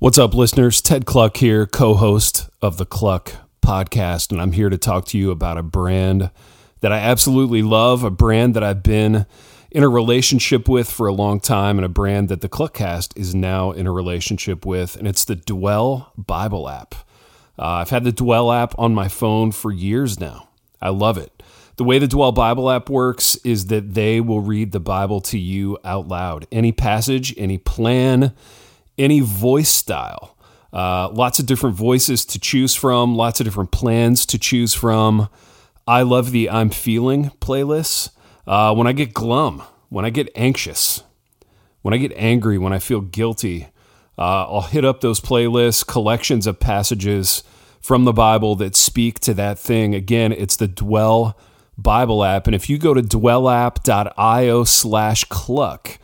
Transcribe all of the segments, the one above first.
What's up, listeners? Ted Kluck here, co host of the Kluck podcast, and I'm here to talk to you about a brand that I absolutely love, a brand that I've been in a relationship with for a long time, and a brand that the Kluckcast is now in a relationship with, and it's the Dwell Bible app. Uh, I've had the Dwell app on my phone for years now. I love it. The way the Dwell Bible app works is that they will read the Bible to you out loud. Any passage, any plan, any voice style. Uh, lots of different voices to choose from, lots of different plans to choose from. I love the I'm Feeling playlists. Uh, when I get glum, when I get anxious, when I get angry, when I feel guilty, uh, I'll hit up those playlists, collections of passages from the Bible that speak to that thing. Again, it's the Dwell Bible app. And if you go to dwellapp.io slash kluck,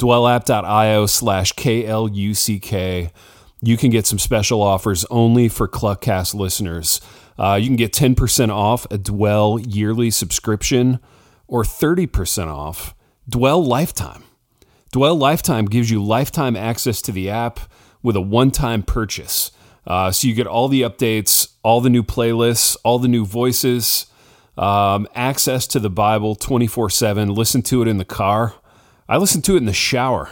dwellapp.io slash K-L-U-C-K, you can get some special offers only for Kluckcast listeners. Uh, you can get 10% off a Dwell yearly subscription or 30% off Dwell Lifetime. Dwell Lifetime gives you lifetime access to the app with a one time purchase. Uh, so you get all the updates, all the new playlists, all the new voices, um, access to the Bible 24 7. Listen to it in the car. I listen to it in the shower.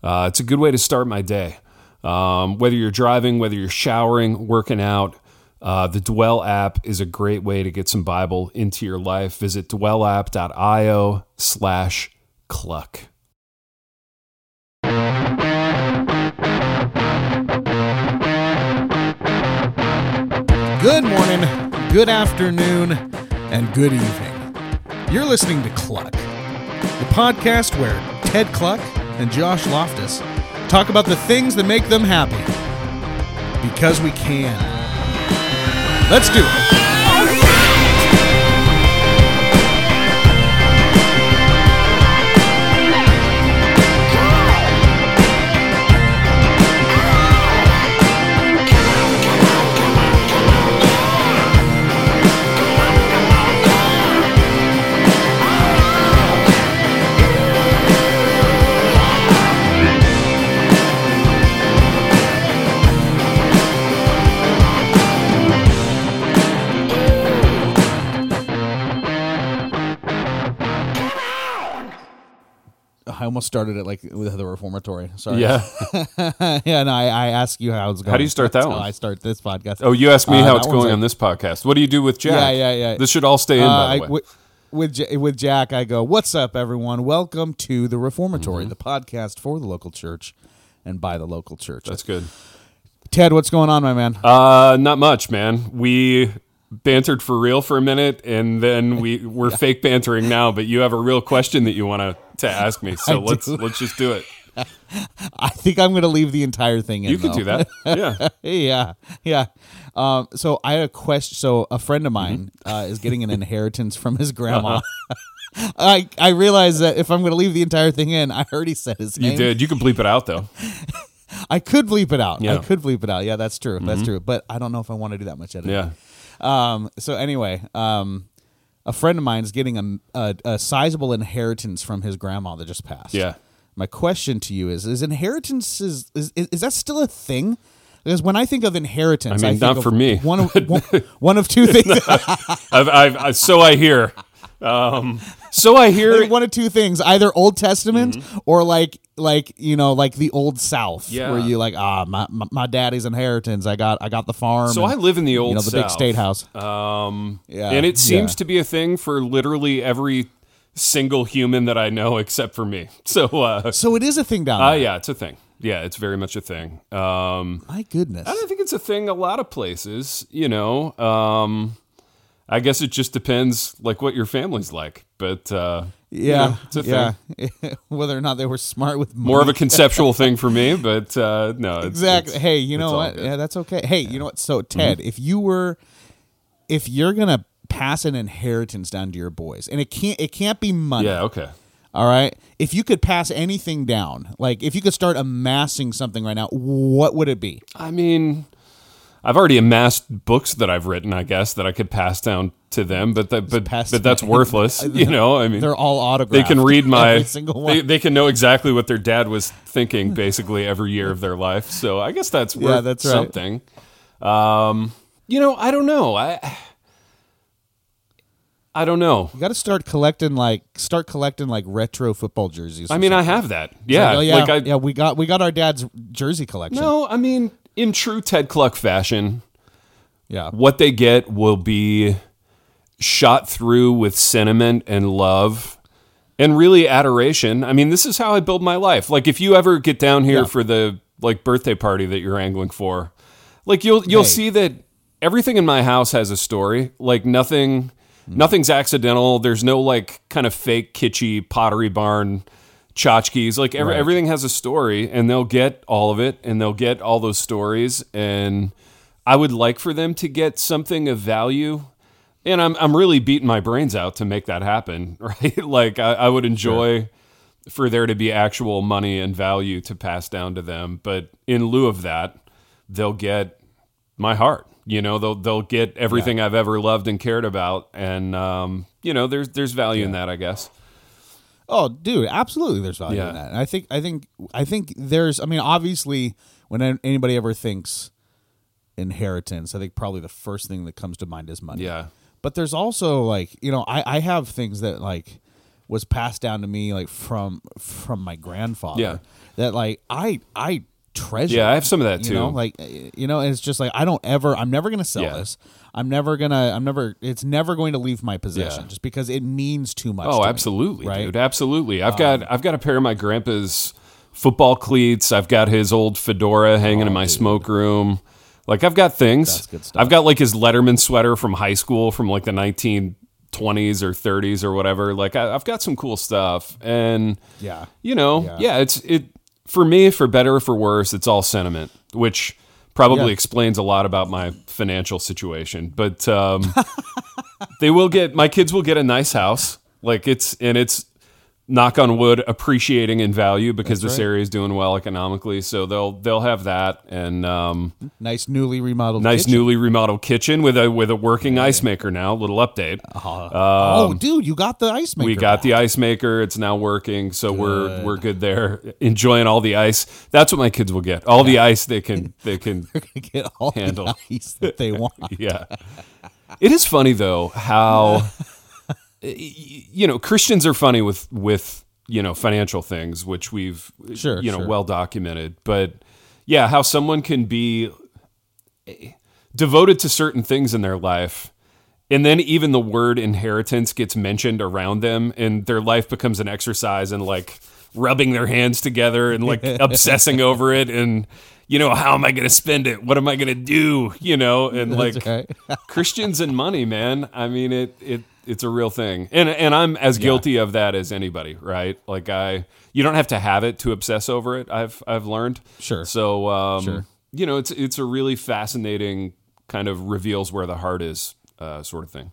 Uh, it's a good way to start my day. Um, whether you're driving, whether you're showering, working out, uh, the Dwell app is a great way to get some Bible into your life. Visit dwellapp.io slash kluck. Good morning, good afternoon, and good evening. You're listening to Kluck, the podcast where Ted Kluck and Josh Loftus talk about the things that make them happy. Because we can. Let's do it. I almost started it like with the reformatory. Sorry. Yeah. yeah, and I, I ask you how it's going. How do you start that That's one? how I start this podcast. Oh, you asked me Uh, how it's going like- on this podcast. What do you do with Jack? Yeah, yeah, yeah. This should all stay in, Uh, by I- way. wi- with J- with Jack, I go, "What's up, everyone? Welcome to the Reformatory, Mm-hmm. the podcast for the local church and by the local church." That's good. Ted, what's going on, my man? Uh, not much, man. We bantered for real for a minute, and then we we're fake bantering now. But you have a real question that you want to to ask me, so I let's do. let's just do it. I think I'm going to leave the entire thing in. You can though. do that. Yeah. yeah, yeah. Um, so I had a question. So a friend Mm-hmm. of mine uh, is getting an inheritance from his grandma. Uh-huh. I I realized that if I'm going to leave the entire thing in, I already said his You did. You can bleep it out though. I could bleep it out. Yeah. Mm-hmm. I could bleep it out. Yeah, that's true. That's true. But I don't know if I want to do that much editing. Yeah. Um, so anyway, um, a friend of mine is getting a, a, a sizable inheritance from his grandma that just passed. Yeah. My question to you is: Is inheritance is is, is that still a thing? Because when I think of inheritance, I mean, think not of for me. One of one, one of two things. I've, I've, I, so I hear. Um, so I hear. one of two things: either Old Testament or like like you know like the Old South, Mm-hmm. Yeah. where you like ah my, my my daddy's inheritance. I got I got the farm. So I live in the old you know the big state house. Um, Yeah, and it seems yeah. to be a thing for literally every single human that I know except for me. So, uh, So it is a thing down uh there. yeah, it's a thing. Yeah, it's very much a thing. Um, My goodness. I think it's a thing a lot of places, you know. Um, I guess it just depends like what your family's like, but uh, you Yeah, know, yeah. Whether or not they were smart with More of a conceptual thing for me, but uh, no, it's, exactly. it's- hey, you know what? good. Mm-hmm. Yeah, that's okay. Hey, you know what? So Ted, if you were, if you're gonna pass an inheritance down to your boys, and it can't, it can't be money. Yeah, okay. All right. If you could pass anything down, like if you could start amassing something right now, what would it be? I mean, I've already amassed books that I've written, I guess, that I could pass down to them, but that, but but that's worthless. you know, I mean, They're all autographed. they can read my every single one. They, they can know exactly what their dad was thinking basically every year of their life. So I guess that's worth Yeah, that's right. something. Um, you know, I don't know. I I don't know. you got to start collecting like start collecting like retro football jerseys. I mean, I have that. Yeah, Oh, yeah, like I yeah. We got we got our dad's jersey collection. no. I mean, in true Ted Kluck fashion, Yeah. what they get will be shot through with sentiment and love and really adoration. I mean, this is how I build my life. Like if you ever get down here Yeah. for the like birthday party that you're angling for, like you'll you'll Hey. see that everything in my house has a story. Like nothing hmm. nothing's accidental. There's no like kind of fake kitschy pottery barn tchotchkes. Like every, Right. everything has a story and they'll get all of it and they'll get all those stories and I would like for them to get something of value. And I'm I'm really beating my brains out to make that happen, right? like I, I would enjoy for there to be actual money and value to pass down to them. But in lieu of that, they'll get my heart. You know, they'll they'll get everything I've ever loved and cared about. And um, you know, there's there's value in that, I guess. Oh, dude, absolutely. There's value Yeah. in that. And I think, I think, I think there's. I mean, obviously, when anybody ever thinks inheritance, I think probably the first thing that comes to mind is money. Yeah. But there's also like, you know, I I have things that like was passed down to me like from from my grandfather. Yeah. That like I I treasure. Yeah, I have some of that you too. know, like you know, it's just like I don't ever. I'm never gonna sell Yeah. this. I'm never gonna. I'm never. It's never going to leave my possession Yeah. just because it means too much. Oh, to me, absolutely, right? Um, dude. Absolutely. I've got I've got a pair of my grandpa's football cleats. I've got his old fedora hanging in my smoke room. Like I've got things. Oh, That's good stuff. I've got like his Letterman sweater from high school from like the 1920s or 30s or whatever. Like I, I've got some cool stuff, and Yeah. you know, Yeah. yeah. it's it for me, for better or for worse, it's all sentiment, which probably Yeah. explains a lot about my financial situation. But um, they will get my kids will get a nice house, like it's and it's knock on wood appreciating in value because this right. area is doing well economically. So they'll they'll have that and um, Nice newly remodeled. nice kitchen. newly remodeled kitchen with a with a working ice maker now. Little update. oh, dude, you got the ice maker. Um, We got back. the ice maker. It's now working, so we're we're good there. Enjoying all the ice. That's what my kids will get. All the ice they can they can. get all handle. the ice that they want. Yeah. It is funny though how you know Christians are funny with with you know financial things, which we've Sure, you know sure. well documented. But yeah, how someone can be eh, devoted to certain things in their life. And then even the word inheritance gets mentioned around them, and their life becomes an exercise in like rubbing their hands together and like obsessing over it. And, you know, how am I going to spend it? What am I going to do? You know, and like right. Christians and money, man. I mean, it, it, it's a real thing. And, and I'm as guilty of that as anybody, right? Like I, you don't have to have it to obsess over it. I've, I've learned. Sure. So, um, Sure. you know, it's, it's a really fascinating kind of reveals where the heart is, uh, sort of thing.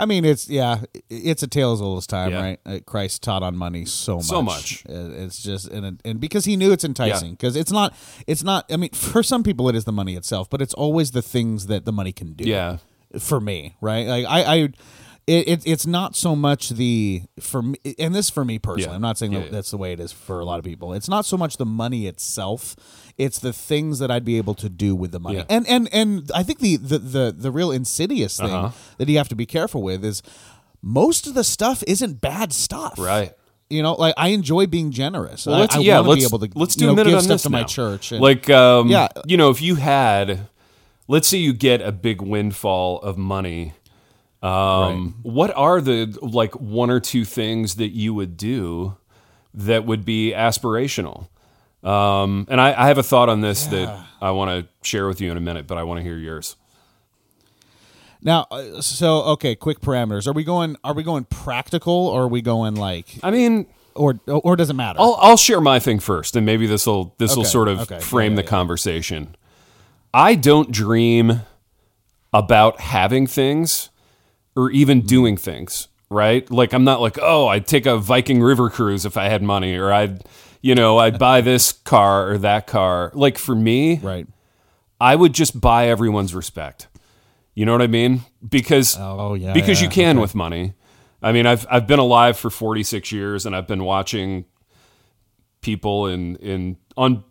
I mean, it's yeah, it's a tale as old as time, Yeah. right? Uh, Christ taught on money so much, So much. Uh, It's just and and because he knew it's enticing, because it's not, it's not. I mean, for some people, it is the money itself, but it's always the things that the money can do. Yeah. For me, right? Like I, I it, it it's not so much the for me, and this for me personally. Yeah. I'm not saying Yeah, that yeah. that's the way it is for a lot of people. It's not so much the money itself; it's the things that I'd be able to do with the money. Yeah. And and and I think the the the, the real insidious thing Uh-huh. that you have to be careful with is most of the stuff isn't bad stuff, Right. You know, like I enjoy being generous. Well, I- let's I, yeah, wanna let's be able to let's you do know, a minute give on stuff this to now. my church. And, like, um, Yeah. you know, if you had, let's say you get a big windfall of money, um, what are the like one or two things that you would do that would be aspirational? Um, and I, I have a thought on this that I want to share with you in a minute, but I want to hear yours. now, uh, so okay, quick parameters. Are we going? Are we going practical, or are we going like, I mean, or or does it matter? I'll I'll share my thing first, and maybe this will this will Okay, sort of okay, yeah, frame yeah, the yeah. conversation. I don't dream about having things or even Mm-hmm. doing things, right? Like I'm not like, oh, I'd take a Viking River cruise if I had money, or I'd, you know, I'd buy this car or that car. Like for me, right. I would just buy everyone's respect. You know what I mean? Because Oh, yeah, because yeah, you can with money. I mean, I've I've been alive for 46 years and I've been watching people in in on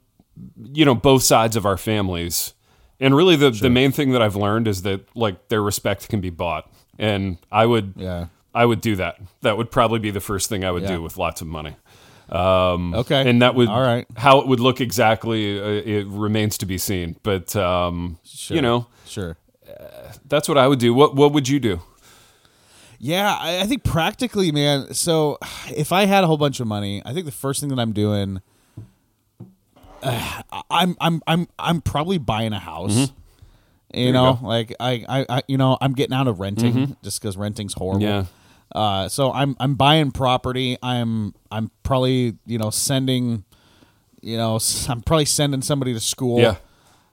you know both sides of our families. And really the the main thing that I've learned is that like their respect can be bought. And I would Yeah. I would do that. That would probably be the first thing I would Yeah. do with lots of money. Um, Okay. and that would All right. how it would look exactly. Uh, it remains to be seen. But um, you know, Sure. that's what I would do. What What would you do? Yeah, I, I think practically, man. So if I had a whole bunch of money, I think the first thing that I'm doing, uh, I'm I'm I'm I'm probably buying a house. You Mm-hmm. you know, go. like I, I, I, you know, I'm getting out of renting just because renting's horrible. Mm-hmm. Yeah. Uh, so I'm I'm buying property. I'm I'm probably you know sending, you know, I'm probably sending somebody to school. Yeah.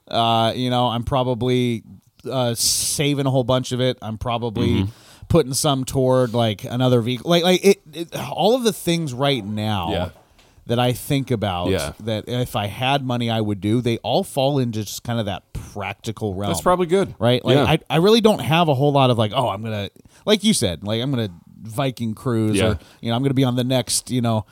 Uh, you know, I'm probably uh, saving a whole bunch of it. I'm probably Mm-hmm. putting some toward like another vehicle. Like like it, it all of the things right now Yeah. That I think about Yeah. that if I had money I would do, they all fall into just kind of that practical realm. That's probably good. right. Like Yeah. I, I really don't have a whole lot of like, oh, I'm gonna like you said, like I'm gonna Viking cruise Yeah. or you know I'm gonna be on the next you know.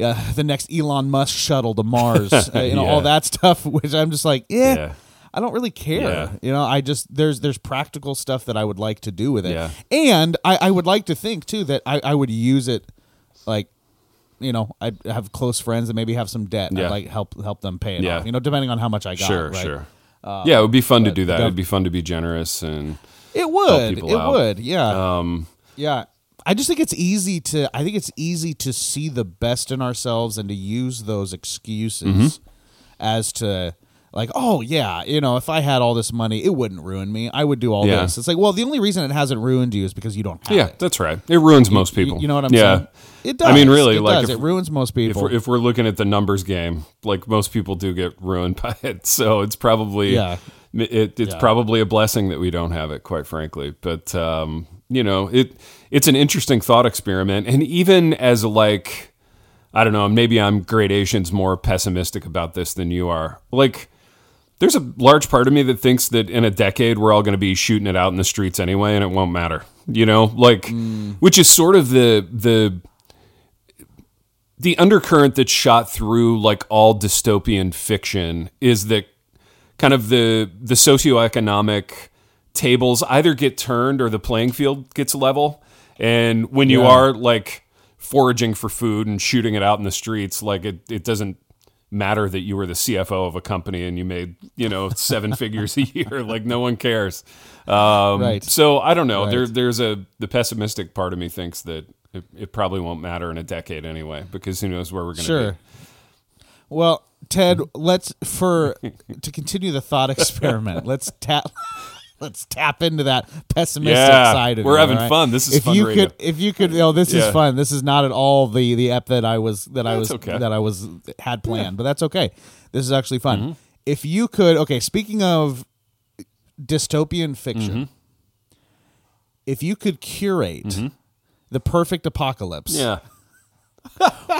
Uh, the next Elon Musk shuttle to Mars, uh, you know all that stuff. Which I'm just like, eh, Yeah. I don't really care. Yeah. You know, I just there's there's practical stuff that I would like to do with it, Yeah. and I, I would like to think too that I, I would use it, like, you know, I'd have close friends that maybe have some debt, and Yeah. I'd like help help them pay it Yeah. off. You know, depending on how much I got. Sure, right? sure. yeah, it would be fun to do that. It'd be fun to be generous and It would. It out. would. Yeah. um, Yeah. I just think it's easy to I think it's easy to see the best in ourselves and to use those excuses Mm-hmm. as to like, oh yeah, you know, if I had all this money, it wouldn't ruin me. I would do all Yeah. this. It's like, well, the only reason it hasn't ruined you is because you don't have yeah, it. that's right. It ruins most people. You, know what I'm yeah. saying? It does. I mean, really, it like does. if- it ruins most If people. we're, if we're looking at the numbers game, like most people do get ruined by it, so it's probably Yeah. it, it's Yeah. probably a blessing that we don't have it, quite frankly. But um, you know, it it's an interesting thought experiment, and even as like I don't know, maybe I'm gradations more pessimistic about this than you are. Like, there's a large part of me that thinks that in a decade we're all going to be shooting it out in the streets anyway, and it won't matter. You know, like, mm. which is sort of the the the undercurrent that's shot through like all dystopian fiction is that kind of the the socioeconomic tables either get turned or the playing field gets level. And when you Yeah. are like foraging for food and shooting it out in the streets, like it, it doesn't matter that you were the CFO of a company and you made, you know, seven figures a year. Like no one cares. Um, Right. So I don't know. Right. There, there's a, the pessimistic part of me thinks that it, it probably won't matter in a decade anyway, because who knows where we're going to Sure. be. Well, Ted, let's for to continue the thought experiment. let's tap. Let's tap into that pessimistic Yeah, side of it. we're you, having right? fun. This is if fun you radio. could, if you could, oh, this Yeah. is fun. This is not at all the the ep that I was that I That's was okay. that I was had planned, but that's okay. This is actually fun. Mm-hmm. If you could, okay. Speaking of dystopian fiction, Mm-hmm. if you could curate the perfect apocalypse, Yeah.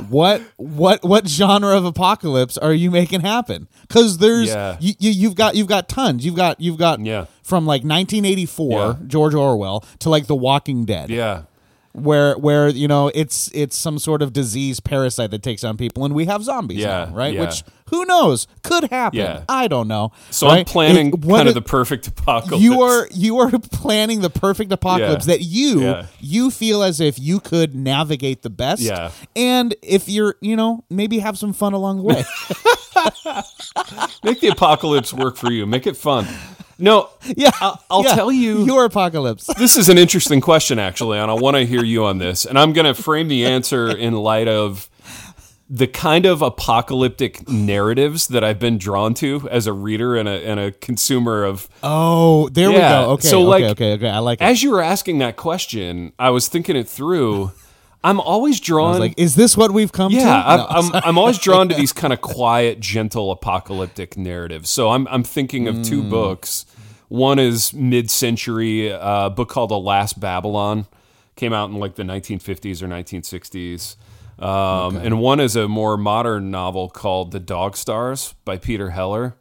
What what what genre of apocalypse are you making happen? Because there's Yeah. you, you you've got you've got tons. You've got you've got Yeah. from like 1984 Yeah. George Orwell to like The Walking Dead, Yeah. Where where you know it's it's some sort of disease parasite that takes on people, and we have zombies Yeah, now, right? yeah. Which who knows could happen. Yeah. I don't know. So I'm planning It- kind of the perfect apocalypse. you are you are planning the perfect apocalypse that you you feel as if you could navigate the best. Yeah. And if you're, you know, maybe have some fun along the way. make the apocalypse work for you. Make it fun. No, yeah. I'll, I'll yeah. tell you. Your apocalypse. this is an interesting question, actually, and I want to hear you on this. And I'm going to frame the answer in light of the kind of apocalyptic narratives that I've been drawn to as a reader and a, and a consumer of. Oh, there Yeah, we go. Okay. so, okay, like, okay, okay. I like it. As you were asking that question, I was thinking it through. I'm always drawn. I was like, is this what we've come to? Yeah, No, I'm, I'm, I'm always drawn to these kind of quiet, gentle, apocalyptic narratives. So I'm, I'm thinking of two Hmm. books. One is mid-century, uh, book called *Alas Babylon*, came out in like the 1950s or 1960s, um, and one is a more modern novel called *The Dog Stars* by Peter Heller.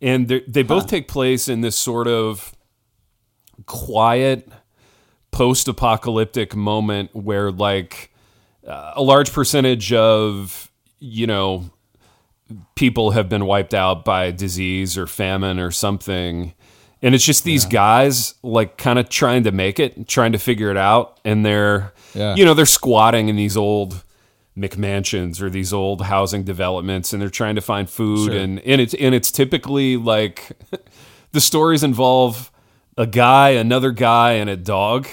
and they they both take place in this sort of quiet post-apocalyptic moment where like uh, a large percentage of you know people have been wiped out by disease or famine or something and it's just these guys like kind of trying to make it trying to figure it out and they're Yeah. you know they're squatting in these old McMansions or these old housing developments and they're trying to find food Sure. and and it's and it's typically like the stories involve a guy, another guy, and a dog,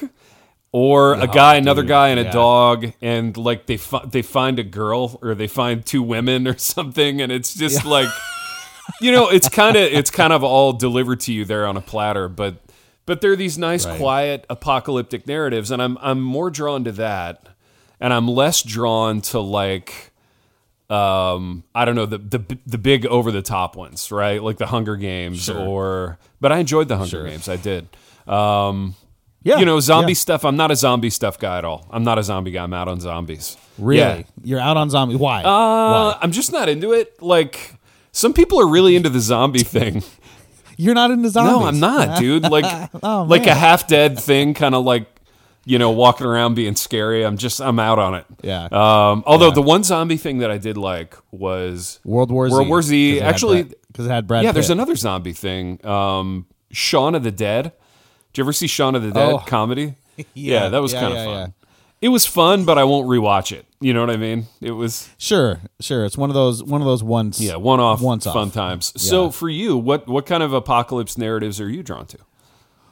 or a oh, guy, another dude. guy, and a dog, and like they fi- they find a girl or they find two women or something, and it's just like, you know, it's kind of it's kind of all delivered to you there on a platter, but but they're these nice, Right. quiet, apocalyptic narratives, and I'm I'm more drawn to that, and I'm less drawn to like um i don't know the the the big over the top ones right? Like the hunger games or but i enjoyed the hunger games i did. Um Yeah, you know zombie yeah. stuff i'm not a zombie stuff guy at all. I'm not a zombie guy i'm out on zombies. Really? Yeah. You're out on zombies Why? uh, i'm just not into it. Like some people are really into the zombie thing. You're not into zombies. no i'm not dude. Like Oh, like a half dead thing kind of like you know walking around being scary i'm just i'm out on it Yeah. um although the one zombie thing that i did like was World War Z. World War Z, actually- because it had Brad. yeah, there's another zombie thing. Um, Shaun of the Dead. Did you ever see Shaun of the Dead Oh. comedy? yeah, Yeah, that was yeah, kind of yeah, fun. yeah. It was fun, but I won't rewatch it. You know what I mean? It was Sure, sure. It's one of those one of those ones. yeah, one off Once fun off. times. So for you, what what kind of apocalypse narratives are you drawn to?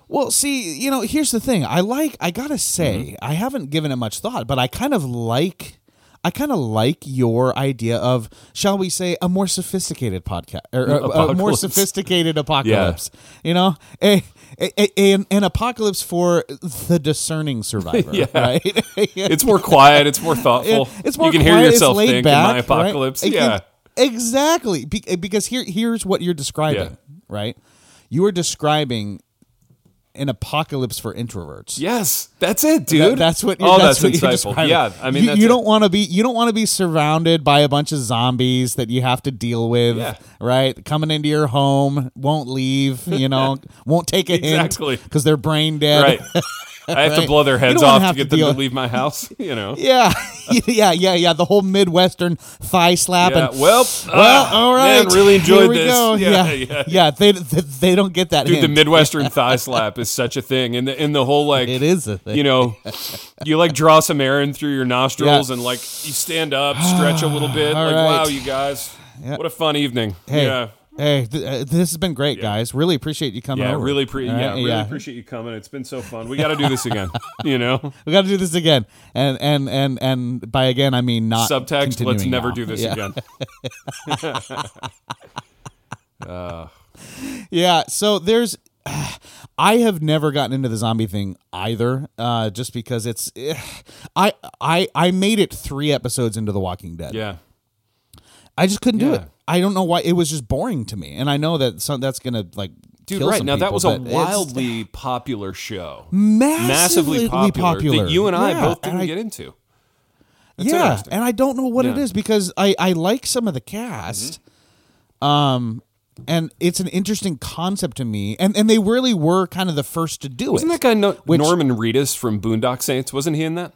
Well, see, you know, here's the thing. I like. I gotta say, Mm-hmm. I haven't given it much thought, but I kind of like. I kind of like your idea of, shall we say, a more sophisticated podcast or a, a more sophisticated apocalypse. You know, a, a, a- an, apocalypse for the discerning survivor. Yeah. right? It's more quiet. It's more thoughtful. It's more you can quiet, hear yourself think back, in my apocalypse. It- Yeah, exactly. Be- because here, here's what you're describing. Yeah. Right, you are describing an apocalypse for introverts. yes, that's it, dude. That- that's what. You're, oh, that's, that's, what you're insightful. Yeah, I mean, you, that's you don't want to be. You don't want to be surrounded by a bunch of zombies that you have to deal with. Yeah. Right, coming into your home, won't leave. You know, won't take a Exactly. hint because they're brain dead. right. I have to blow their heads off to get them to leave my house. You know. Yeah, yeah, yeah, yeah. The whole Midwestern thigh slap Yeah, and well, well, uh, all right. Man, really enjoyed this. Go. Yeah, Yeah, yeah. yeah. They, they they don't get that. Dude, the. Midwestern thigh slap is such a thing, and the in the whole like It is a thing. you know, you like draw some air in through your nostrils Yeah. and like you stand up, stretch a little bit. Like, right. wow, you guys, what a fun evening. Hey, Yeah, hey, th- uh, this has been great, guys. Really appreciate you coming yeah, over. really, pre- All yeah, really appreciate you coming. It's been so fun. We got to do this again. You know, We got to do this again, and and and and by again I mean not subtext. Let's continuing never now. do this Yeah. again. Yeah. So there's. I have never gotten into the zombie thing either, uh, just because it's. I I I made it three episodes into The Walking Dead. Yeah, I just couldn't do Yeah. it. I don't know why. It was just boring to me, and I know that some, that's gonna like. dude. kill Right now, that was a wildly popular show, massively, massively popular, that you and I Yeah, both didn't I- get into. That's yeah, and I don't know what it Yeah. Mm-hmm. because I I like some of the cast, um, and it's an interesting concept to me, and and they really were kind of the first to do Wasn't it. that guy no- Which- Norman Reedus from Boondock Saints? Wasn't he in that?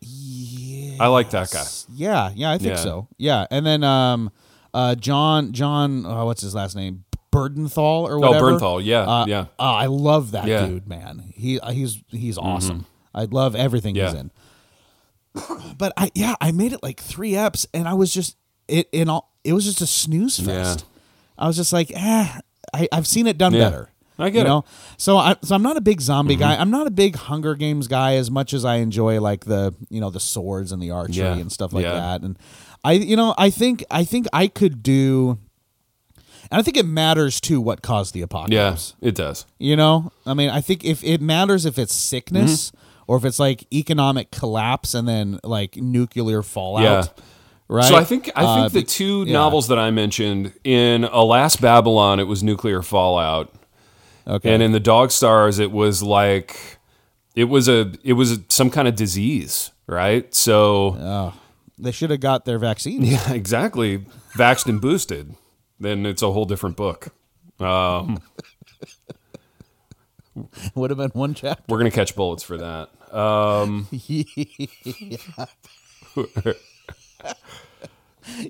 Yeah, I like that guy. Yeah, yeah, I think Yeah. so. Yeah, and then um, uh, John John, oh, what's his last name? Burdenthal or whatever. Oh, Bernthal, yeah, Uh, yeah. uh, I love that Yeah. Mm-hmm. dude, man. He uh, he's he's awesome. I love everything he's in. But I yeah, I made it like three eps, and I was just it in all. It was just a snooze fest. I was just like, eh, I, I've seen it done Yeah. better. I get you it. Mm-hmm. know? So I so I'm not a big zombie guy. I'm not a big Hunger Games guy as much as I enjoy like the you know the swords and the archery Yeah. and stuff like Yeah. that. And I you know I think I think I could do. And I think it matters too what caused the Yeah, apocalypse. it does. You know, I mean, I think if it matters if it's sickness Mm-hmm. or if it's like economic collapse and then like nuclear fallout. Yeah. Right. So I think I think Uh, the two yeah. novels that I mentioned in Alas Babylon, it was nuclear fallout, Okay. and in the Dog Stars, it was like it was a it was some kind of disease, right? So oh, they should have got their vaccine. yeah, exactly, vaxxed and boosted. Then it's a whole different book. Um, Would have been one chapter. we're gonna catch bullets for that. Um,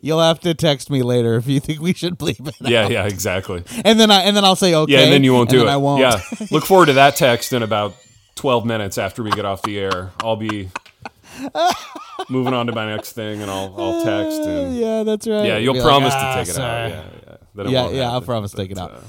You'll have to text me later if you think we should bleep it. yeah, yeah, exactly. And then I and then I'll say okay. Yeah, and then you won't do it. I won't. Yeah, look forward to that text in about twelve minutes after we get off the air. I'll be moving on to my next thing, and I'll I'll text and yeah, that's right. yeah, you'll promise like, "Ah, to take it out. Yeah, yeah. It Yeah, won't I'll promise to take it out. uh,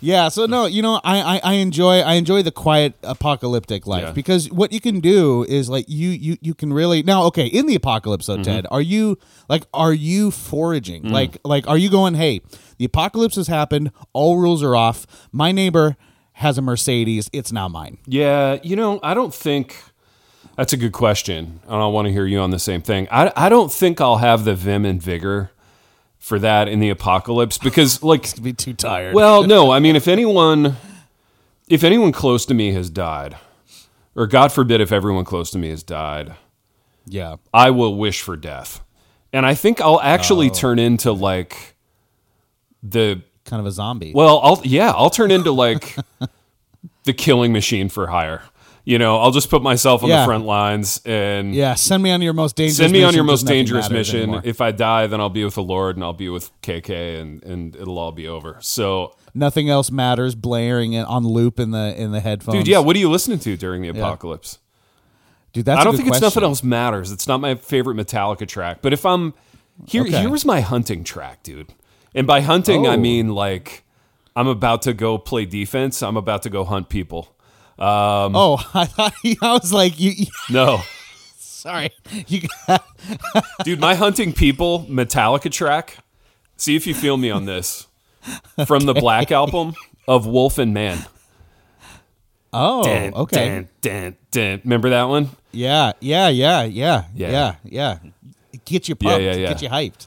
Yeah, so no, you know, I, I, I enjoy I enjoy the quiet apocalyptic life Yeah. because what you can do is like you you you can really now okay in the apocalypse Mm-hmm. Ted are you like are you foraging Mm. like like are you going hey the apocalypse has happened all rules are off my neighbor has a Mercedes it's now mine Yeah, you know, I don't think that's a good question, and I want to hear you on the same thing. I I don't think I'll have the vim and vigor for that in the apocalypse because like be too tired Well, no. I mean, if anyone, if anyone close to me has died, or God forbid, if everyone close to me has died, yeah I will wish for death, and I think I'll actually Oh. turn into like the kind of a zombie well, I'll yeah, I'll turn into like the killing machine for hire. You know, I'll just put myself on Yeah. the front lines and yeah send me on your most dangerous send me on your most dangerous mission. anymore. If I die, then I'll be with the Lord and I'll be with KK, and and it'll all be over. So nothing else matters blaring it on loop in the in the headphones Dude, yeah, what are you listening to during the apocalypse? dude that's I don't think it's nothing else matters. It's not my favorite Metallica track, but if I'm here, Okay. here was my hunting track, dude. And by hunting, I Oh. mean like I'm about to go play defense. I'm about to go hunt people. Um, oh I thought I was like you, you no, sorry you dude, my hunting people Metallica track. See if you feel me on this from the Black album of Wolf and Man. Oh, Dun, okay. dun, dun, dun. Remember that one? Yeah, yeah, yeah, yeah, Yeah. yeah, yeah. Get you Yeah, pumped. yeah, yeah. Get you hyped.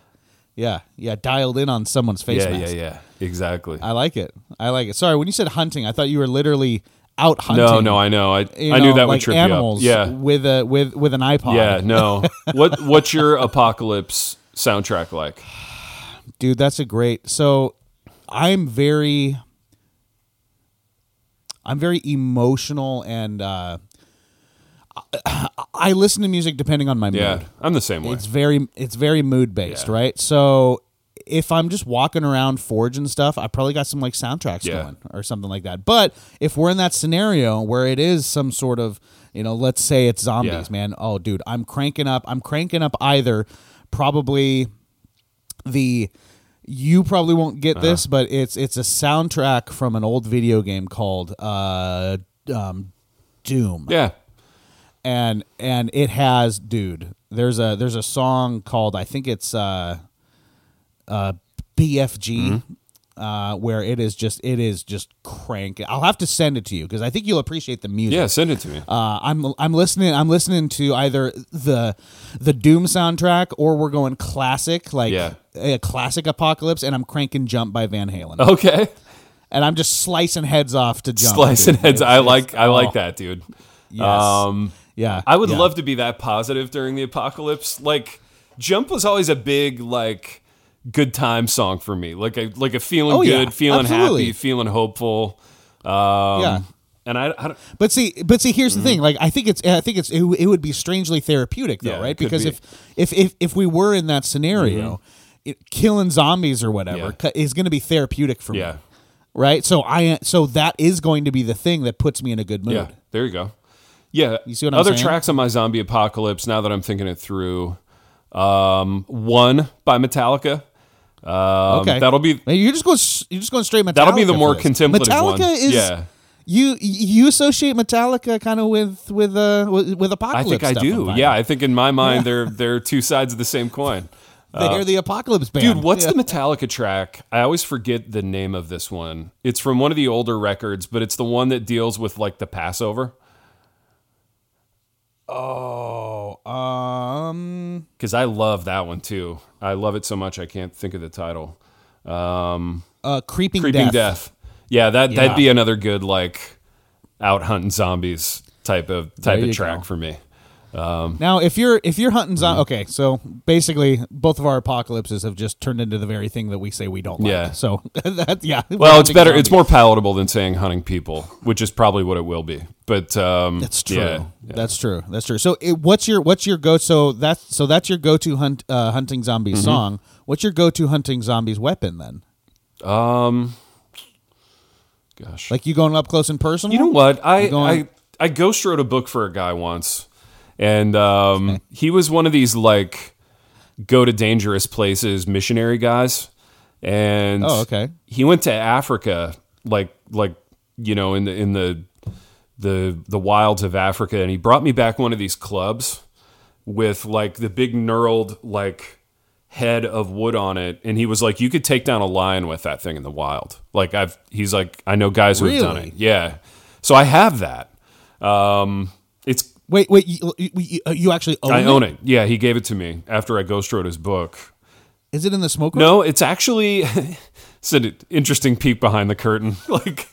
Yeah, yeah. Dialed in on someone's face Yeah, mask. yeah, yeah. Exactly. I like it. I like it. Sorry, when you said hunting, I thought you were literally out hunting. No, no, I know. I you I knew know, that would like trip animals you up. Yeah, with a with with an iPod. yeah. No. what What's your apocalypse soundtrack like? dude, that's a great. So, I'm very, I'm very emotional, and uh, I, I listen to music depending on my Yeah, mood. I'm the same way. It's very it's very mood based, Yeah. right? So if I'm just walking around forging stuff, I probably got some like soundtracks Yeah. going or something like that. But if we're in that scenario where it is some sort of, you know, let's say it's zombies, Yeah. man. Oh, dude, I'm cranking up. I'm cranking up either probably the you probably won't get Uh-huh. this, but it's it's a soundtrack from an old video game called uh um Doom yeah, and and it has dude there's a there's a song called i think it's uh uh bfg uh where it is just it is just crank i'll have to send it to you because i think you'll appreciate the music yeah. Send it to me. uh, I'm I'm listening. I'm listening to either the the Doom soundtrack or we're going classic, like Yeah. a classic apocalypse, and I'm cranking "Jump" by Van Halen, Okay, and I'm just slicing heads off to "Jump." slicing dude. heads. It's- I like. I like oh, that, dude. Yes. Um, yeah, I would yeah. love to be that positive during the apocalypse. Like, Jump was always a big like good time song for me. Like a like a feeling Oh, yeah. good, feeling Absolutely. happy, feeling hopeful. Um, Yeah. And I, I don't, But see, but see, here's the thing. Like, I think it's, I think it's, it, it would be strangely therapeutic, though, Mm-hmm. Yeah, right? Because be. Mm-hmm. if, if, if, if we were in that scenario, it, killing zombies or whatever Yeah. is going to be therapeutic for yeah, me, right? So I, so that is going to be the thing that puts me in a good mood. yeah. There you go. Yeah. You see what I'm Other tracks on my zombie apocalypse. Now that I'm thinking it through, um, one by Metallica. Um, Okay, That'll be You're just going, you're just going straight Metallica. that'll be the more contemplative Metallica one. is, yeah. You you associate Metallica kind of with with uh with, with I apocalypse. think I do. Yeah, I think in my mind they're they're two sides of the same coin. they hear the apocalypse band. Dude, what's Yeah. the Metallica track? I always forget the name of this one. It's from one of the older records, but it's the one that deals with like the Passover. Oh, um, Because I love that one too. I love it so much I can't think of the title. Um, uh, creeping, Creeping death. Death. Yeah, that Yeah. that'd be another good like out hunting zombies type of type of track go. for me. Now, if you're if you're hunting zombies, okay, so basically both of our apocalypses have just turned into the very thing that we say we don't like. Yeah. So that yeah. Well, it's better. It's more palatable than saying hunting people, which is probably what it will be. But um, That's true. Yeah, That's true. That's true. So, it, what's your what's your go? So that's so that's your go to hunt uh, hunting zombies Mm-hmm. song. What's your go to hunting zombies weapon then? Um, gosh, Like you going up close and personal? you know what? I I I ghost wrote a book for a guy once, and um, he was one of these like go to dangerous places missionary guys, and Oh, okay. he went to Africa, like like you know in the in the the the wilds of Africa, and he brought me back one of these clubs with like the big knurled like head of wood on it, and he was like, you could take down a lion with that thing in the wild. Like I've, he's like, I know guys who have done it. Yeah, so I have that. Um, it's Wait, wait. You, you, you- you uh, actually own I it? own it. Yeah, he gave it to me after I ghost wrote his book. Is it in the smoke room? No, it's actually it's an interesting peek behind the curtain. Like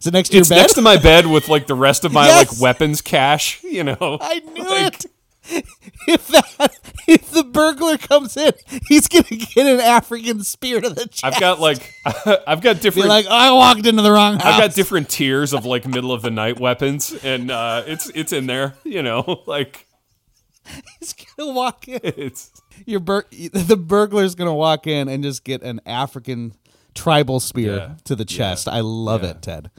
Is it next to your it's bed? next to my bed with like the rest of my Yes! like weapons cache. You know, I knew Like, it. If that if the burglar comes in, he's gonna get an African spear to the chest. I've got like I've got Be different like, I walked into the wrong house. I've got different tiers of like middle of the night weapons, and uh, it's it's in there. You know, like He's gonna walk in. it's Your bur- the burglar's gonna walk in and just get an African tribal spear Yeah. to the chest. I love Yeah. it, Ted.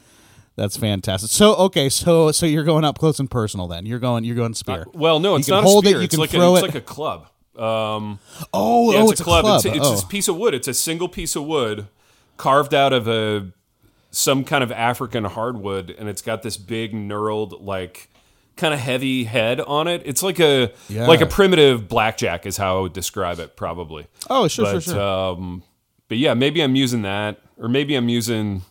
That's fantastic. So okay, so so you're going up close and personal then. You're going you're going spear. well, no, it's can not hold a it, spear. you it's can like throw a, it. it's like a club. Um, oh, yeah, oh, it's, a club. It's, it's oh. a piece of wood. It's a single piece of wood carved out of a some kind of African hardwood, and it's got this big knurled like kind of heavy head on it. It's like a Yeah. like a primitive blackjack is how I would describe it probably. oh, sure, but sure, sure. um, but yeah, maybe I'm using that, or maybe I'm using,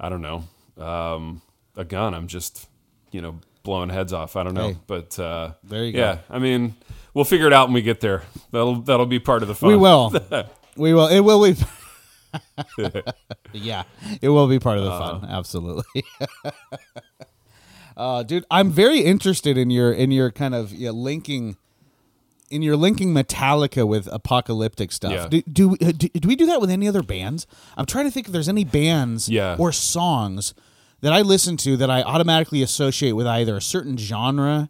I don't know, um, a gun. I'm just, you know, blowing heads off. I don't know, Hey. but uh, There you go. yeah, I mean, we'll figure it out when we get there. That'll that'll be part of the fun. we will. we will. It will be. yeah, it will be part of the Uh-huh. fun. Absolutely. uh, dude, I'm very interested in your in your kind of yeah, linking in your linking Metallica with apocalyptic stuff. Yeah. Do, do, uh, do do we do that with any other bands? I'm trying to think if there's any bands Yeah. or songs that I listen to that I automatically associate with either a certain genre.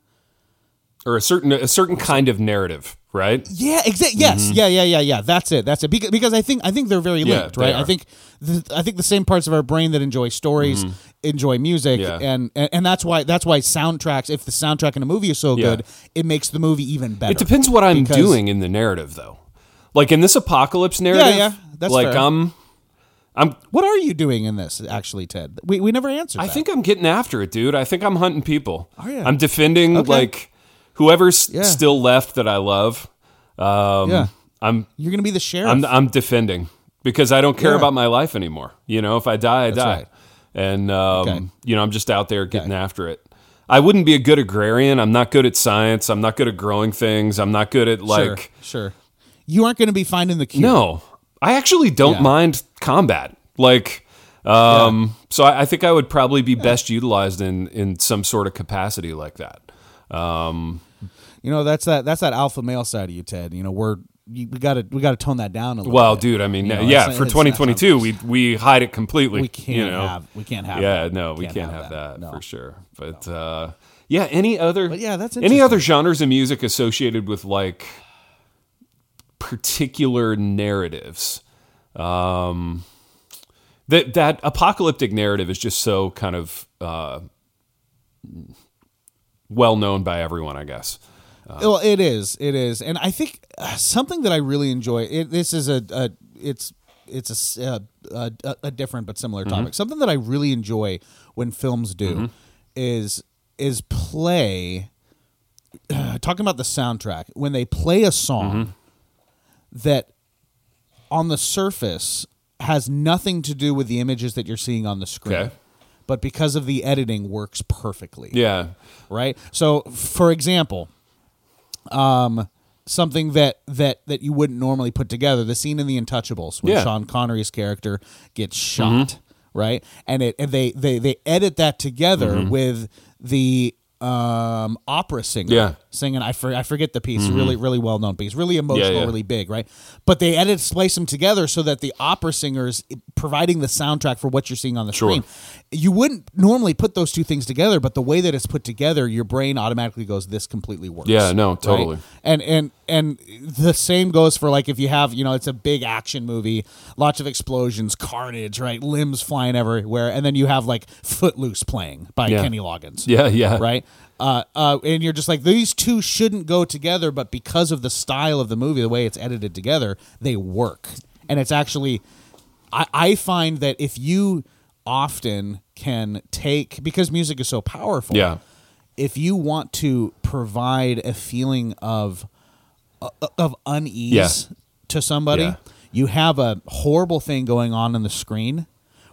or a certain a certain kind of narrative, right? Yeah, exactly. Yes, yeah, yeah, yeah, yeah. That's it. That's it. Because, because I think I think they're very Mm-hmm. Yeah, linked, they right? I think the, I think the same parts of our brain that enjoy stories enjoy music. Yeah. and, and and that's why that's why soundtracks. If the soundtrack in a movie is so Yeah. good, it makes the movie even better. It depends what I'm doing in the narrative, though. Like in this apocalypse narrative, yeah, yeah that's like fair. I'm, I'm, What are you doing in this, actually, Ted? We, we never answered. I that. think I'm getting after it, dude. I think I'm hunting people. Are ya? I'm defending Okay. like whoever's Yeah. still left that I love. Um, Yeah. I'm, you're going to be the sheriff. I'm, I'm defending because I don't care Yeah. about my life anymore. You know, if I die, I die, right. And um, Okay. you know, I'm just out there getting after it. I wouldn't be a good agrarian. I'm not good at science. I'm not good at growing things. I'm not good at like. sure, sure. You aren't going to be finding the cure. No, I actually don't Yeah. mind combat. Like, um, so I, I think I would probably be best utilized in in some sort of capacity like that. Um, You know that's that that's that alpha male side of you, Ted. You know we're we got to we got to tone that down a little. well, bit. dude, I mean, You know, yeah, for 2022, we we hide it completely. we can't you know? have we can't have yeah, that. no, we can't, have, that, No. for sure. But uh, yeah, any other? But yeah, that's any other genres of music associated with like particular narratives. Um, that that apocalyptic narrative is just so kind of uh, well known by everyone, I guess. Well, it is, it is, and I think uh, something that I really enjoy. It, this is a, a it's it's a uh, a, a, different but similar Mm-hmm. topic. Something that I really enjoy when films do is is play. talking about the soundtrack when they play a song Mm-hmm. that on the surface has nothing to do with the images that you're seeing on the screen. Okay. But because of the editing works perfectly Yeah, right? So, for example, um, something that that that you wouldn't normally put together the scene in The Untouchables when Yeah. Mm-hmm. Sean Connery's character gets shot, right? And it and they they they edit that together Mm-hmm. with the um, opera singer Yeah. Singing. I, for, I forget the piece. Really, really well known piece. Really emotional, Mm-hmm. yeah. really big, right? But they edit splice them together so that the opera singers providing the soundtrack for what you're seeing on the Sure. screen. You wouldn't normally put those two things together, but the way that it's put together, your brain automatically goes, "This completely works." Yeah, no, right? totally. And and and the same goes for like if you have you know it's a big action movie, lots of explosions, carnage, right? Limbs flying everywhere, and then you have like Footloose playing by Yeah. Kenny Loggins Yeah, yeah. right? Uh, uh, and you're just like these two shouldn't go together, but because of the style of the movie, the way it's edited together, they work. And it's actually, I, I find that if you often can take because music is so powerful, Yeah. If you want to provide a feeling of uh, of unease Yeah. to somebody, Yeah. you have a horrible thing going on in the screen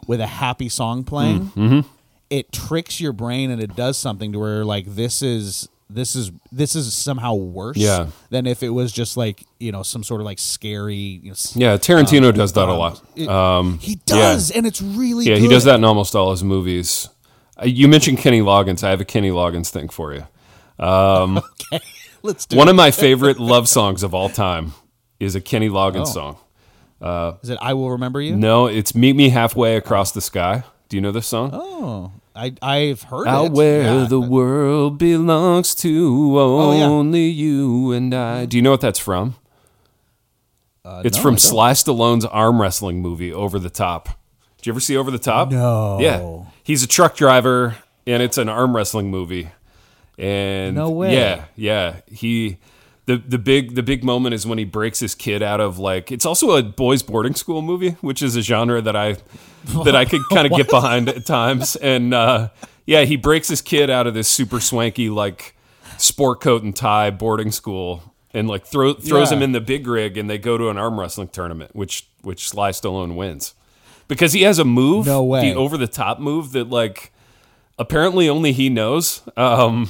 with a happy song playing. Mm-hmm. It tricks your brain and it does something to where like this is this is this is somehow worse Yeah. than if it was just like you know some sort of like scary. You know, Yeah, Tarantino does that a lot. it- Um, he does, and it's really yeah, good. he does that in almost all his movies. Uh, You mentioned Kenny Loggins. I have a Kenny Loggins thing for you. Okay let's do. One it. of my favorite love songs of all time is a Kenny Loggins Oh. song. Is it "I Will Remember You"? No, it's "Meet Me Halfway Across the Sky." Do you know this song? Oh, I I've heard Out it. where Yeah. the world belongs to Oh, yeah. only you and I. Do you know what that's from? Uh, It's no, from. Sly Stallone's arm wrestling movie, Over the Top. Did you ever see Over the Top? No. Yeah. He's a truck driver, and it's an arm wrestling movie. And No way. Yeah, yeah. He the the big the big moment is when he breaks his kid out of like it's also a boys boarding school movie, which is a genre that I that I could kind of get behind at times. And uh, yeah, he breaks his kid out of this super swanky like sport coat and tie boarding school and like throw, throws Yeah. him in the big rig and they go to an arm wrestling tournament which which Sly Stallone wins because he has a move No way. the over the top move that like apparently only he knows um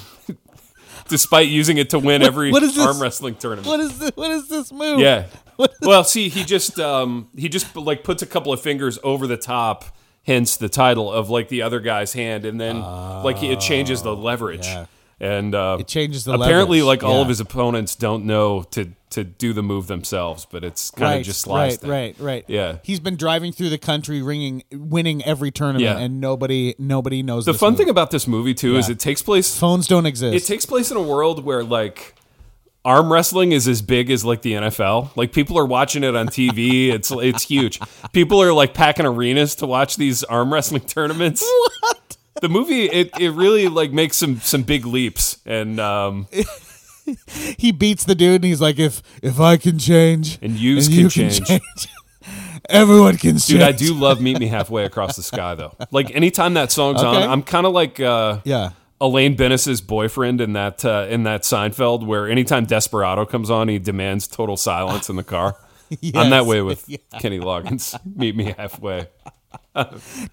despite using it to win every what arm wrestling tournament What is this? What is this move? yeah. Well, see, he just um he just like puts a couple of fingers over the top, hence the title of like the other guy's hand, and then like it changes the leverage. Oh, yeah. And uh, It changes the apparently leverage, like all yeah. of his opponents don't know to to do the move themselves, but it's kind of just Sly's right, right, right. Yeah. He's been driving through the country, ringing, winning every tournament, Yeah. and nobody, nobody knows. The fun move. thing about this movie too is it takes place phones don't exist. it takes place in a world where like arm wrestling is as big as like the NFL. Like people are watching it on TV. it's it's huge. People are like packing arenas to watch these arm wrestling tournaments. What? The movie it, it really like makes some some big leaps and um he beats the dude, and he's like, "If if I can change, And yous you can change." everyone can change." dude I do love Meet Me Halfway Across the Sky though. Like anytime that song's on, I'm kind of like uh Yeah. Elaine Benes's boyfriend in that uh, in that Seinfeld, where anytime Desperado comes on, he demands total silence in the car. I'm that way with Kenny Loggins. Meet me halfway.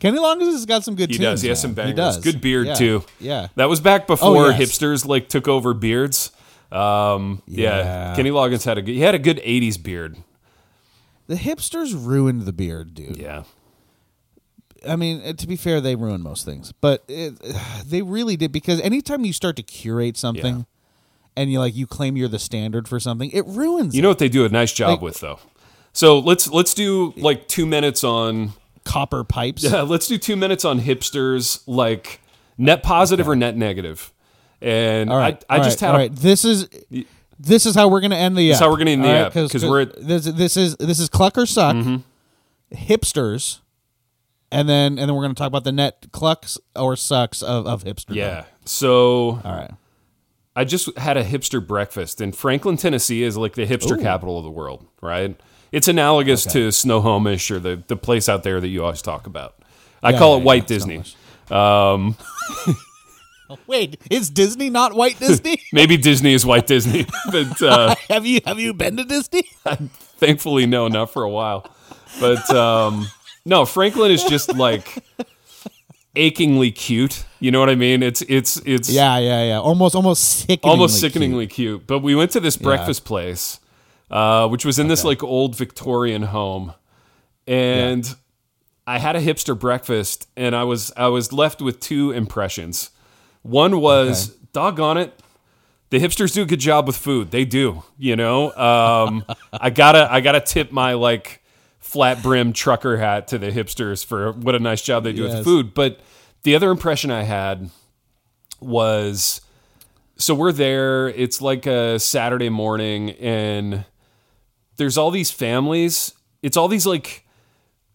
Kenny Loggins has got some good. He tunes, does. He has man. some bangers. He does. Good beard Yeah. too. Yeah. That was back before Oh, yes. hipsters like took over beards. Um, yeah. Yeah. Kenny Loggins had a good, he had a good '80s beard. The hipsters ruined the beard, dude. Yeah. I mean, uh, to be fair, they ruin most things, but it, they really did because anytime you start to curate something, Yeah. and you like you claim you're the standard for something, it ruins. You know what they do a nice job Like- with though. So let's let's do like two minutes on copper pipes. Yeah, let's do two minutes on hipsters, like net positive or net negative. And All right. I, I all just right, had all a, right. This is this is how we're gonna end the. This is app. how we're gonna end the All app, 'cause we're at- Mm-hmm. this. This is this is kluck or suck, hipsters, and then and then we're gonna talk about the net clucks or sucks of of hipster. yeah. So All right. I just had a hipster breakfast, and Franklin, Tennessee is like the hipster capital of the world, right? It's analogous to Snohomish or the, the place out there that you always talk about. I Yeah, call yeah, it White yeah, Disney. Snohomish. Wait, is Disney not White Disney? Maybe Disney is White Disney, but uh, have you have you been to Disney? thankfully, no, not for a while. But um, no, Franklin is just like achingly cute. You know what I mean? It's it's it's Yeah, yeah, yeah. Almost almost sickeningly almost cute. sickeningly cute. But we went to this breakfast place, uh, which was in this like old Victorian home, and I had a hipster breakfast, and I was I was left with two impressions. One was, doggone it, the hipsters do a good job with food. They do, you know. Um, I gotta I gotta tip my like flat brim trucker hat to the hipsters for what a nice job they do with Yes. food. But the other impression I had was so we're there. It's like a Saturday morning, and there's all these families. It's all these like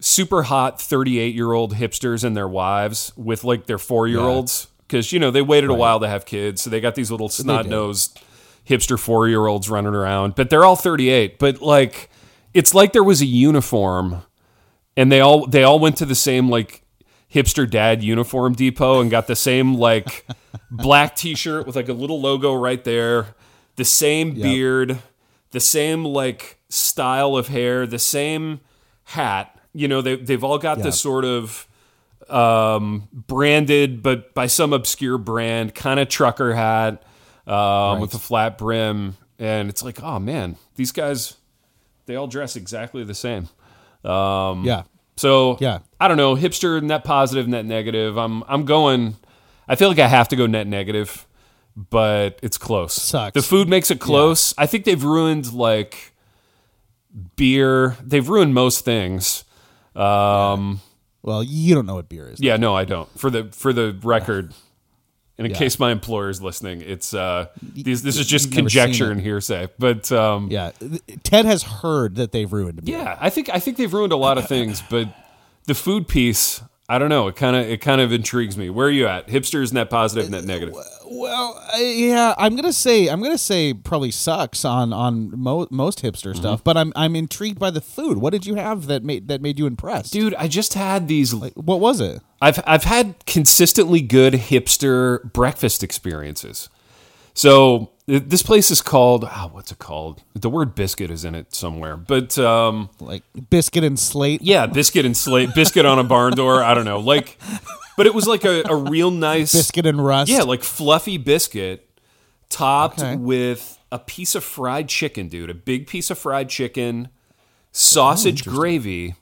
super hot 38 year old hipsters and their wives with like their four year olds because you know they waited a while to have kids, so they got these little snot nosed hipster four year olds running around. But they're all 38. But like, it's like there was a uniform, and they all they all went to the same like hipster dad uniform depot and got the same like black t-shirt with like a little logo right there the same beard the same like style of hair the same hat you know they, they've all got this sort of um, branded but by some obscure brand kind of trucker hat um, with a flat brim and it's like oh man these guys they all dress exactly the same um, Yeah. so Yeah. I don't know, hipster, net positive, net negative. I'm I'm going. I feel like I have to go net negative, but it's close. Sucks. The food makes it close. I think they've ruined like beer. They've ruined most things. Um, Well, you don't know what beer is. yeah. no, I don't. For the for the record, and in Yeah. case my employer is listening, it's uh, these, this is just you've conjecture and hearsay. But um, Yeah. Ted has heard that they've ruined beer. Yeah, I think I think they've ruined a lot of things, but the food piece, I don't know. It kind of it kind of intrigues me. Where are you at? Hipsters, net positive, net negative. Well, I, yeah, I'm gonna say I'm gonna say probably sucks on on mo- most hipster Mm-hmm. stuff, but I'm I'm intrigued by the food. What did you have that made that made you impressed? Dude, I just had these. Like, what was it? I've I've had consistently good hipster breakfast experiences. So this place is called oh, what's it called? The word biscuit is in it somewhere, but um, Like biscuit and slate. yeah, biscuit and slate, biscuit on a barn door. I don't know, like, but it was like a, a real nice Biscuit and rust. Yeah, like fluffy biscuit topped Okay. with a piece of fried chicken, dude. A big piece of fried chicken, sausage gravy,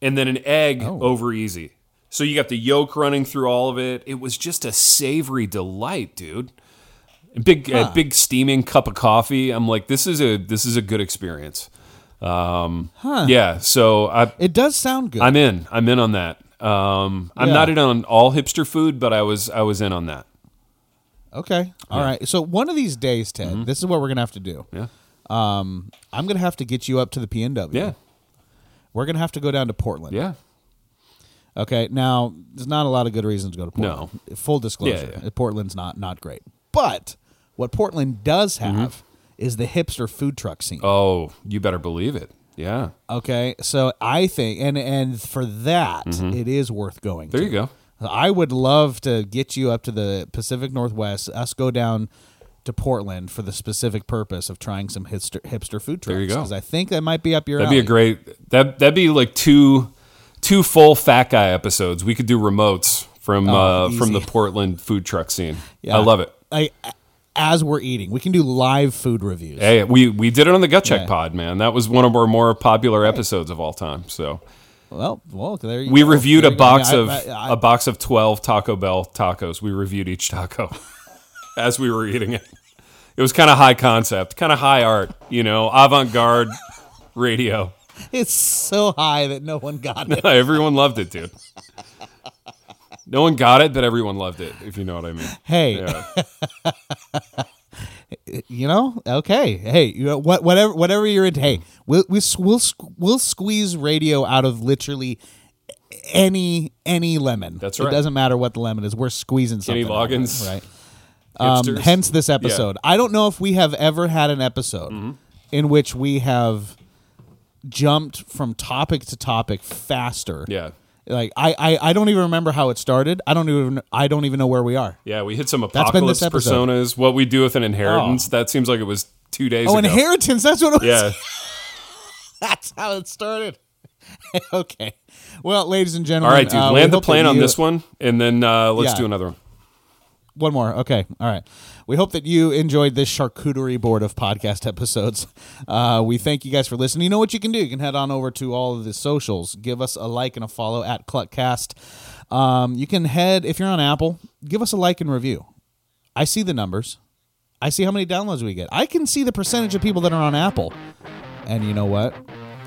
and then an egg over easy. So you got the yolk running through all of it. It was just a savory delight, dude. A big, a big steaming cup of coffee. I'm like, this is a this is a good experience. Um, Yeah. So I, It does sound good. I'm in. I'm in on that. Um, I'm Yeah. not in on all hipster food, but I was I was in on that. okay. All right. So one of these days, Ted, this is what we're gonna have to do. Mm-hmm. Yeah. Um, I'm gonna have to get you up to the PNW. Yeah. We're gonna have to go down to Portland. Yeah. Okay. Now, there's not a lot of good reasons to go to Portland. Full disclosure, Yeah, Portland's not not great. But what Portland does have is the hipster food truck scene. Mm-hmm. Oh, you better believe it. Yeah. Okay, so I think, and and for that, it is worth going. Mm-hmm. There to. you go. I would love to get you up to the Pacific Northwest. Us go down to Portland for the specific purpose of trying some hipster hipster food trucks. There you go. Because I think that might be up your. That'd be a great that that'd be like two two full fat guy episodes. We could do remotes from uh, from the Portland food truck scene. Yeah. I love it. I, as we're eating, we can do live food reviews. Hey, we we did it on the Gut Check Yeah. Pod, man. That was one of our more popular episodes of all time. So Well, well, there you we go. reviewed There a. I box of I- I- a box of twelve Taco Bell tacos. We reviewed each taco as we were eating it. It was kind of high concept, kind of high art, you know, avant garde radio. It's so high that no one got it. everyone loved it, dude. No one got it, but everyone loved it. If you know what I mean. Hey, Yeah. you know, okay. Hey, you know, what, whatever, whatever you're into. Hey, we'll we'll we'll, we'll squeeze radio out of literally any any lemon. That's right. It doesn't matter what the lemon is. We're squeezing something. Kenny Loggins. right? Um, hence this episode. I don't know if we have ever had an episode Mm-hmm. in which we have jumped from topic to topic faster. Yeah. Like I, I, I don't even remember how it started. I don't even I don't even know where we are. Yeah, we hit some apocalypse. Oh. personas. What we do with an inheritance. That seems like it was two days Oh, ago. inheritance. That's what it was. Yeah. That's how it started. okay. Well, ladies and gentlemen. all right dude. uh, land the plane on you- this one, and then uh, let's Yeah. do another one. One more. Okay. All right. We hope that you enjoyed this charcuterie board of podcast episodes. Uh, we thank you guys for listening. You know what you can do? You can head on over to all of the socials. Give us a like and a follow at Kluckcast. Um, you can head, if you're on Apple, give us a like and review. I see the numbers. I see how many downloads we get. I can see the percentage of people that are on Apple. And you know what?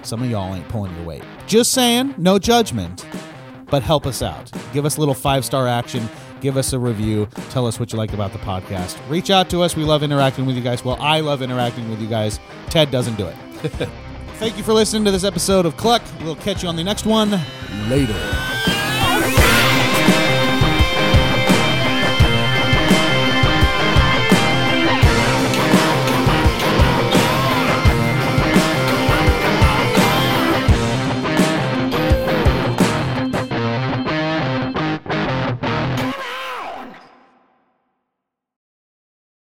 Some of y'all ain't pulling your weight. Just saying, no judgment, but help us out. Give us a little five star action. Give us a review. Tell us what you like about the podcast. Reach out to us. We love interacting with you guys. Well, I love interacting with you guys. Ted doesn't do it. Thank you for listening to this episode of Kluck. We'll catch you on the next one later.